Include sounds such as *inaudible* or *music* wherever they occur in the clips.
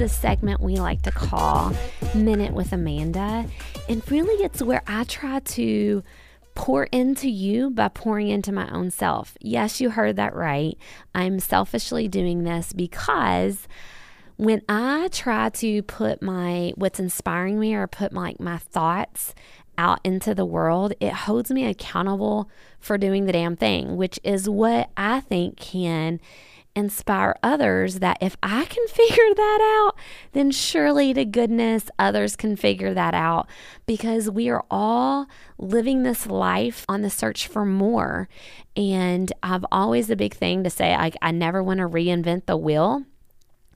the segment we like to call Minute with Amanda. And really, it's where I try to pour into you by pouring into my own self. Yes, you heard that right. I'm selfishly doing this because when I try to put my what's inspiring me or put my, like my thoughts out into the world, it holds me accountable for doing the damn thing, which is what I think can inspire others that if I can *laughs* figure that out, then surely to goodness others can figure that out because we are all living this life on the search for more. And I've always a big thing to say I, I never want to reinvent the wheel.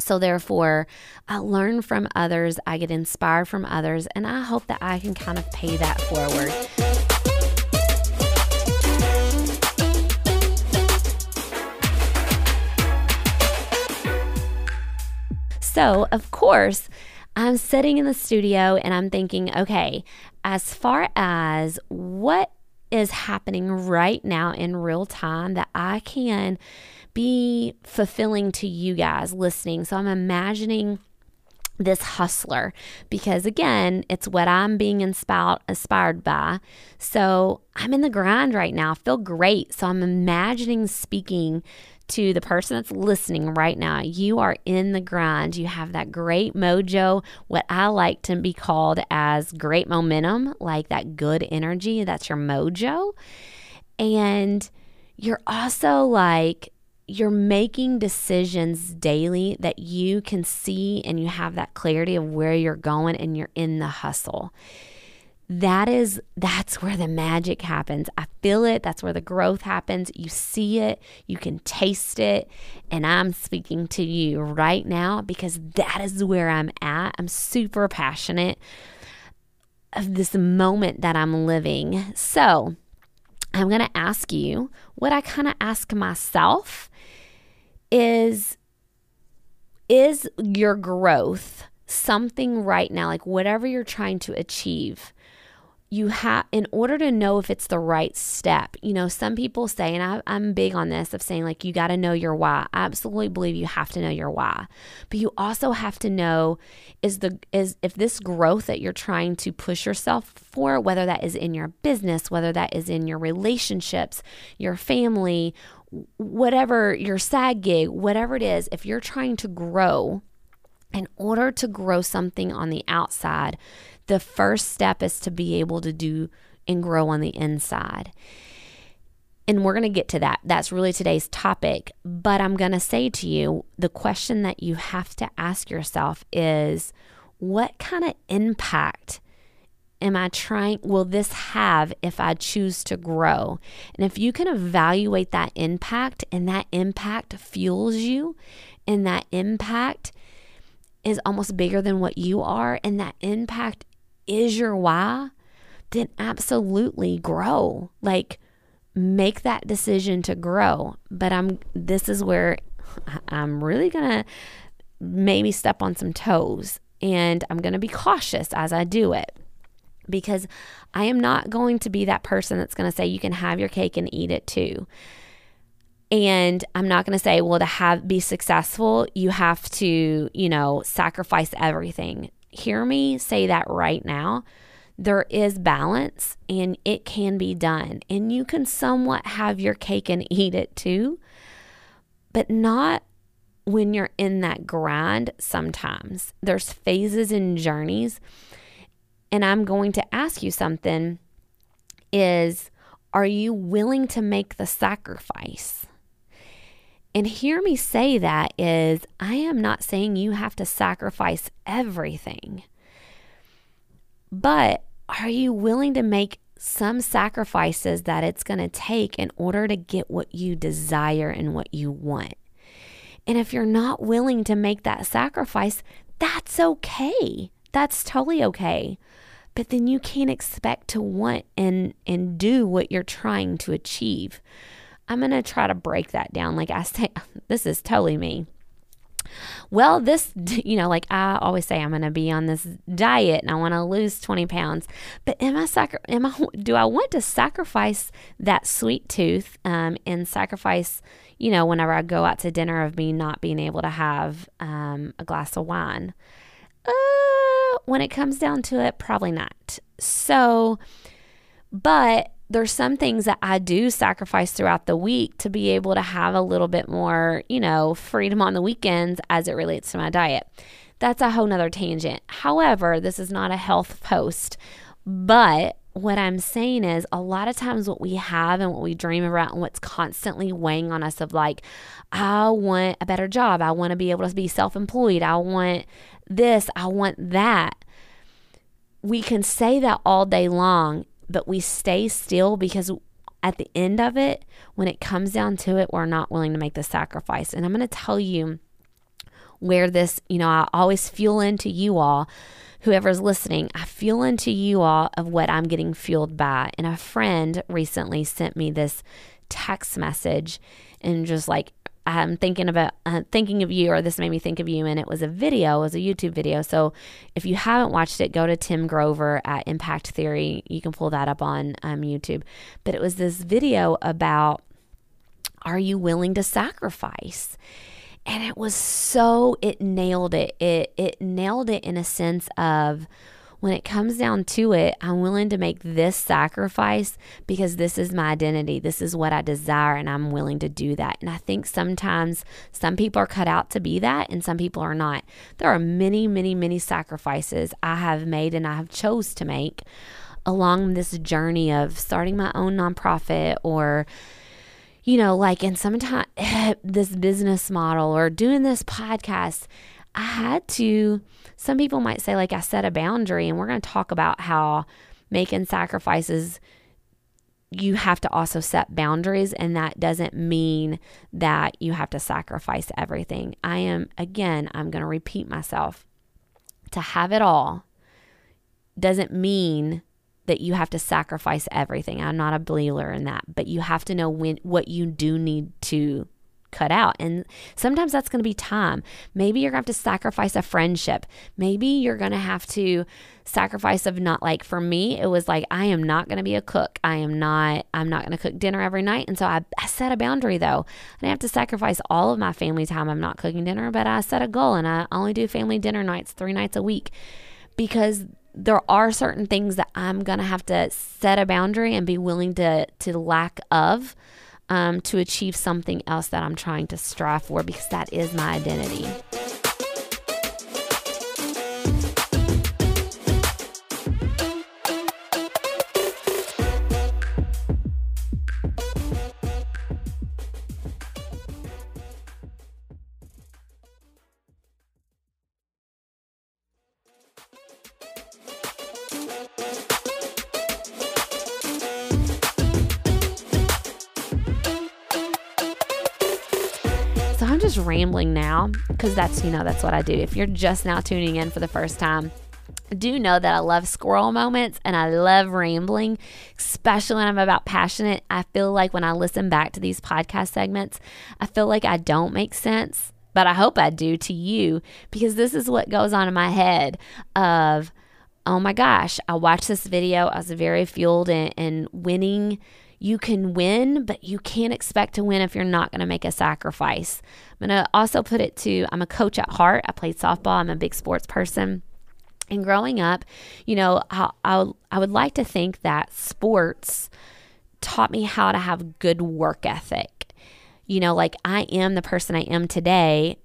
So, therefore, I learn from others, I get inspired from others, and I hope that I can kind of pay that forward. So, of course, I'm sitting in the studio and I'm thinking, okay, as far as what is happening right now in real time that I can be fulfilling to you guys listening. So I'm imagining this hustler. Because again it's what i'm being inspired by. So i'm in the grind right now. I feel great. So i'm imagining speaking to the person that's listening right now. You are in the grind. You have that great mojo what i like to be called as great momentum like that good energy that's your mojo. And you're also like you're making decisions daily that you can see and you have that clarity of where you're going and you're in the hustle. That is that's where the magic happens. I feel it. That's where the growth happens. You see it, you can taste it, and I'm speaking to you right now because that is where I'm at. I'm super passionate of this moment that I'm living. So, I'm going to ask you what I kind of ask myself is is your growth something right now like whatever you're trying to achieve you have in order to know if it's the right step you know some people say and I, i'm big on this of saying like you got to know your why. I absolutely believe you have to know your why. But you also have to know is the is if this growth that you're trying to push yourself for whether that is in your business whether that is in your relationships your family whatever your side gig, whatever it is, if you're trying to grow, in order to grow something on the outside, the first step is to be able to do and grow on the inside. And we're going to get to that. That's really today's topic. But I'm going to say to you the question that you have to ask yourself is what kind of impact am I trying, will this have if I choose to grow? And if you can evaluate that impact and that impact fuels you and that impact is almost bigger than what you are and that impact is your why, then absolutely grow. Like, make that decision to grow. But I'm, this is where I'm really gonna maybe step on some toes and I'm gonna be cautious as I do it because I am not going to be that person that's going to say you can have your cake and eat it too. And I'm not going to say, well, to have be successful, you have to, you know, sacrifice everything. Hear me say that right now. There is balance and it can be done. And you can somewhat have your cake and *laughs* eat it too, but not when you're in that grind sometimes. There's phases and journeys and I'm going to ask you something is are you willing to make the sacrifice? And hear me say that is I am not saying you have to sacrifice everything. But are you willing to make some sacrifices that it's going to take in order to get what you desire and what you want? And if you're not willing to make that sacrifice, that's okay. That's totally okay but then you can't expect to want and and do what you're trying to achieve. I'm going to try to break that down like I say *laughs* this is totally me. well, this, *laughs* you know, like I always say, I'm going to be on this diet and I want to lose 20 pounds. But am I, sacri- am I, do I want to sacrifice that sweet tooth um, and sacrifice, you know, whenever I go out to dinner of me not being able to have um, a glass of wine? Uh, when it comes down to it, probably not. So, but there's some things that I do sacrifice throughout the week to be able to have a little bit more, you know, freedom on the weekends as it relates to my diet. That's a whole nother tangent. However, this is not a health post, but what I'm saying is a lot of times what we have and what we dream about and what's constantly weighing on us of like, I want a better job. I want to be able to be self employed. I want this. I want that. We can say that all day long but we stay still because at the end of it, when it comes down to it, we're not willing to make the sacrifice. And I'm going to tell you where this, you know, I always feel into you all, whoever's listening, I feel into you all of what I'm getting fueled by. And a friend recently sent me this text message and just like I'm thinking about uh, thinking of you, or this made me think of you, and it was a video, it was a YouTube video. So if you haven't watched it, go to Tim Grover at Impact Theory. You can pull that up on um, YouTube. But it was this video about are you willing to sacrifice? And it was so it nailed it. It it nailed it in a sense of when it comes down to it, I'm willing to make this sacrifice because this is my identity. This is what I desire, and I'm willing to do that. And I think sometimes some people are cut out to be that, and some people are not. There are many, many, many sacrifices I have made and I have chose to make along this journey of starting my own nonprofit or you know like in sometimes *laughs* this business model or doing this podcast I had to, some people might say, like, I set a boundary, and we're going to talk about how making sacrifices, you have to also set boundaries, and that doesn't mean that you have to sacrifice everything. I am, again, I'm going to repeat myself. To have it all doesn't mean that you have to sacrifice everything. I'm not a believer in that, but you have to know when what you do need to cut out. And sometimes that's going to be time. Maybe you're going to have to sacrifice a friendship. Maybe you're going to have to sacrifice of not like for me, it was like, I am not going to be a cook. I am not, I'm not going to cook dinner every night. And so I, I set a boundary though. And I have to sacrifice all of my family time. I'm not cooking dinner, but I set a goal and I only do family dinner nights three nights a week because there are certain things that I'm going to have to set a boundary and be willing to to lack of um, to achieve something else that I'm trying to strive for because that is my identity. Just rambling now because that's, you know, that's what I do. If you're just now tuning in for the first time, do know that I love squirrel moments and I love rambling, especially when I'm about passionate. I feel like when I listen back to these podcast segments, I feel like I don't make sense, but I hope I do to you because this is what goes on in my head of, oh my gosh, I watched this video. I was very fueled and, and winning you can win, but you can't expect to win if you're not going to make a sacrifice. I'm going to also put it to I'm a coach at heart. I played softball, I'm a big sports person. And growing up, you know, I, I, I would like to think that sports taught me how to have good work ethic. You know, like I am the person I am today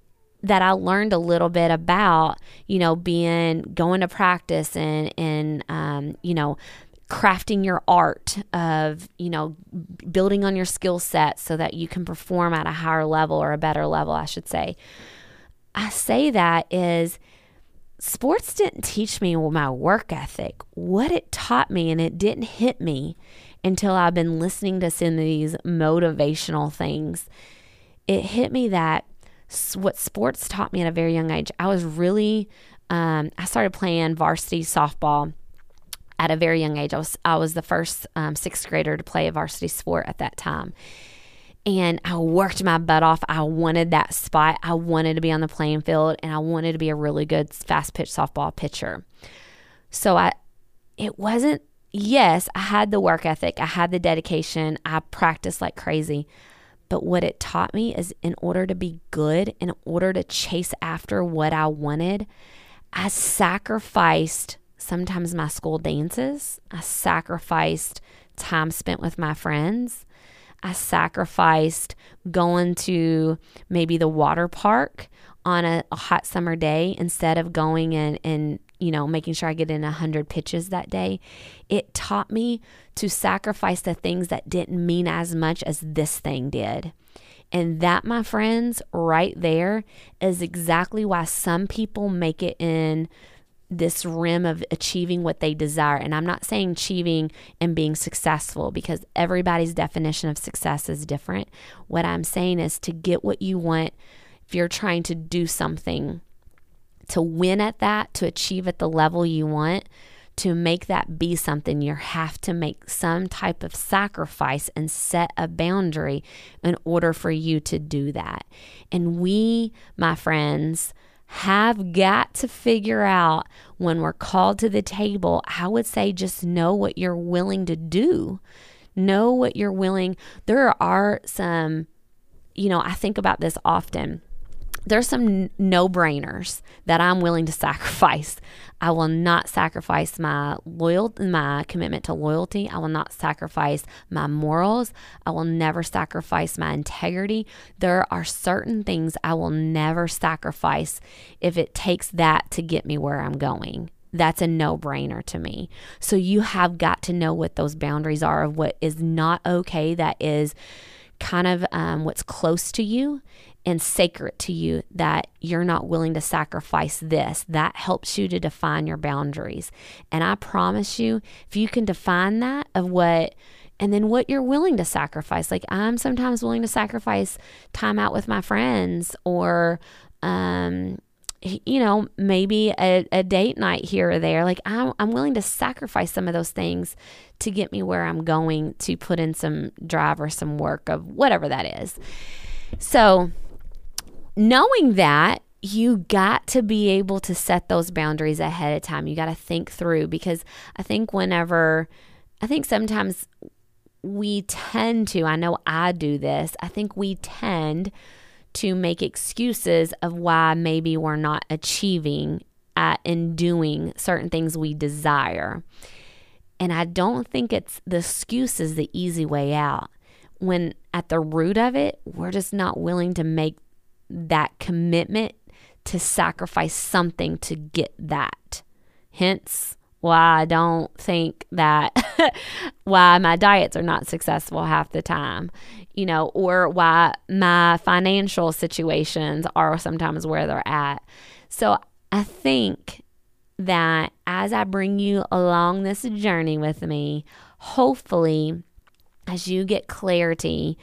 that I learned a little bit about, you know, being going to practice and and um, you know, crafting your art of you know building on your skill set so that you can perform at a higher level or a better level i should say. I say that is sports didn't teach me my work ethic. What it taught me and it didn't hit me until i've been listening to some of these motivational things it hit me that what sports taught me at a very young age i was really um, i started playing varsity softball at a very young age. I was I was the first um, sixth grader to play a varsity sport at that time, and I worked my butt off. I wanted that spot. I wanted to be on the playing field and I wanted to be a really good fast pitch softball pitcher. So I it wasn't yes, I had the work ethic, I had the dedication, I practiced like crazy. But what it taught me is in order to be good, in order to chase after what I wanted, I sacrificed sometimes my school dances. I sacrificed time spent with my friends. I sacrificed going to maybe the water park on a, a hot summer day instead of going and, and you know making sure I get in a hundred pitches that day. It taught me to sacrifice the things that didn't mean as much as this thing did. And that, my friends, right there is exactly why some people make it in this rim of achieving what they desire. And I'm not saying achieving and being successful because everybody's definition of success is different. What I'm saying is to get what you want, if you're trying to do something, to win at that, to achieve at the level you want, to make that be something, you have to make some type of sacrifice and set a boundary in order for you to do that. And we, my friends, have got to figure out when we're called to the table. I would say just know what you're willing to do. Know what you're willing. There are some, you know, I think about this often there's some no brainers that I'm willing to *laughs* sacrifice. I will not sacrifice my loyal my commitment to loyalty. I will not sacrifice my morals. I will never sacrifice my integrity. There are certain things I will never sacrifice if it takes that to get me where I'm going. That's a no brainer to me. So you have got to know what those boundaries are of what is not okay, that is kind of um, what's close to you and sacred to you that you're not willing to sacrifice this. That helps you to define your boundaries. And I promise you, if you can define that of what and then what you're willing to sacrifice. Like I'm sometimes willing to sacrifice time out with my friends or um you know, maybe a, a date night here or there. Like I'm, I'm willing to sacrifice some of those things to get me where I'm going to put in some drive or some work of whatever that is. So knowing that, you got to be able to set those boundaries ahead of time. You got to think through because I think whenever, I think sometimes we tend to, I know I do this, I think we tend to make excuses of why maybe we're not achieving uh, at and doing certain things we desire. And I don't think it's the excuse is the easy way out. When at the root of it, we're just not willing to make that commitment to sacrifice something to get that. Hence, why I don't think that *laughs* why my diets are not successful half the time, you know, or why my financial situations are sometimes where they're at. So I think that as I bring you along this journey with me, hopefully, as you get clarity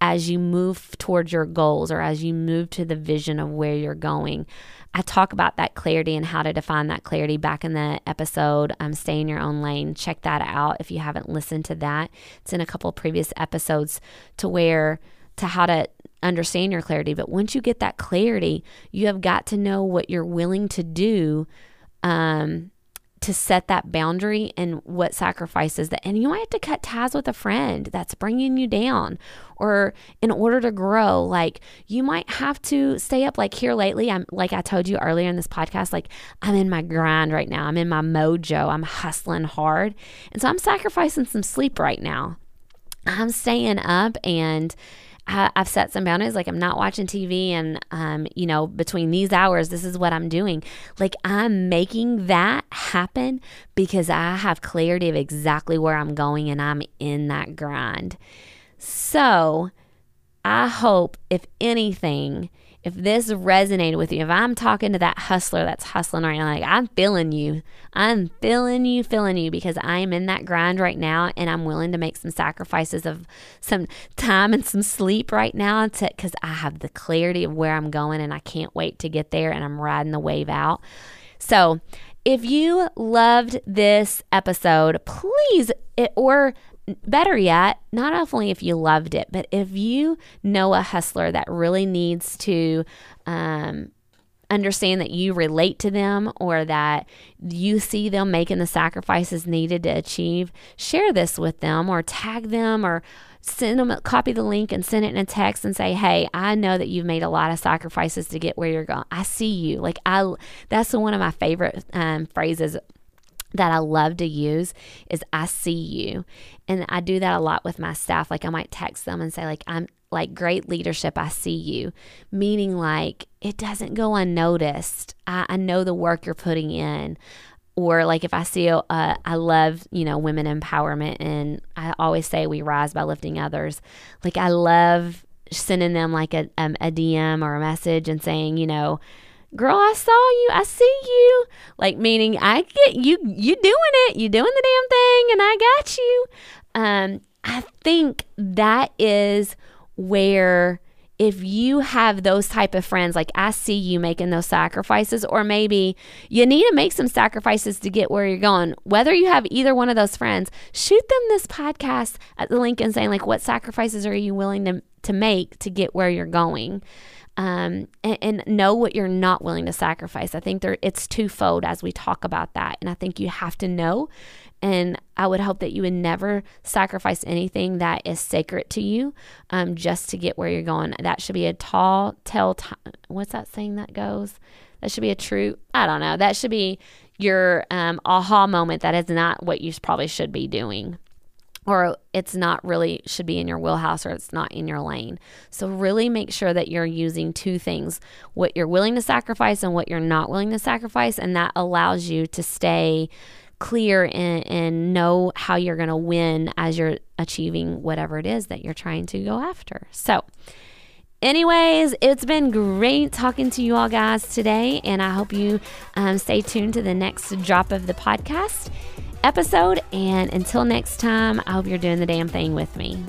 as you move towards your goals or as you move to the vision of where you're going. I talk about that clarity and how to define that clarity back in the episode, um, Stay in Your Own Lane. Check that out if you haven't listened to that. It's in a couple previous episodes to where to how to understand your clarity. But once you get that clarity, you have got to know what you're willing to do um, to set that boundary and what sacrifices that and you might have to cut ties with a friend that's bringing you down. Or in order to grow like you might have to stay up like here lately i'm like i told you earlier in this podcast like i'm in my grind right now. I'm in my mojo. I'm hustling hard. And so i'm sacrificing some sleep right now. I'm staying up and I, have set some boundaries. Like I'm not watching TV, and um, you know, between these hours, this is what I'm doing. Like I'm making that happen because I have clarity of exactly where I'm going, and I'm in that grind. So I hope, if anything, if this resonated with you, if I'm talking to that hustler that's hustling right now, like I'm feeling you, I'm feeling you, feeling you because I am in that grind right now and I'm willing to make some sacrifices of some time and some sleep right now because I have the clarity of where I'm going and I can't wait to get there and I'm riding the wave out. So, if you loved this episode, please, it, or better yet, not only if you loved it, but if you know a hustler that really needs to um, understand that you relate to them or that you see them making the sacrifices needed to achieve, share this with them or tag them or send them copy the link and send it in a text and say hey i know that you've made a lot of sacrifices to get where you're going i see you. Like i that's one of my favorite um, phrases that I love to use is I see you. And I do that a lot with my staff. Like I might text them and say, like, I'm like great leadership, I see you. Meaning like it doesn't go unnoticed. I, I know the work you're putting in. Or like if I see, uh, I love, you know, women empowerment and I always say we rise by lifting others. Like I love sending them like a, um, a DM or a message and saying, you know, girl, I saw you. I see you. Like meaning I get you you doing it. You doing the damn thing and I got you. Um I think that is where if you have those type of friends like i see you making those sacrifices or maybe you need to make some sacrifices to get where you're going whether you have either one of those friends shoot them this podcast at the link and saying like what sacrifices are you willing to, to make to get where you're going um, and, and, know what you're not willing to sacrifice. I think there it's twofold as we talk about that, and I think you have to know. And I would hope that you would never sacrifice anything that is sacred to you, um, just to get where you're going. That should be a tall tell. T- what's that saying that goes? That should be a true. I don't know. That should be your um, aha moment. That is not what you probably should be doing or it's not really should be in your wheelhouse or it's not in your lane. So really make sure that you're using two things, what you're willing to sacrifice and what you're not willing to sacrifice and that allows you to stay clear and, and know how you're going to win as you're achieving whatever it is that you're trying to go after. So, Anyways, it's been great talking to you all guys today, and I hope you um, stay tuned to the next drop of the podcast episode. And until next time, I hope you're doing the damn thing with me.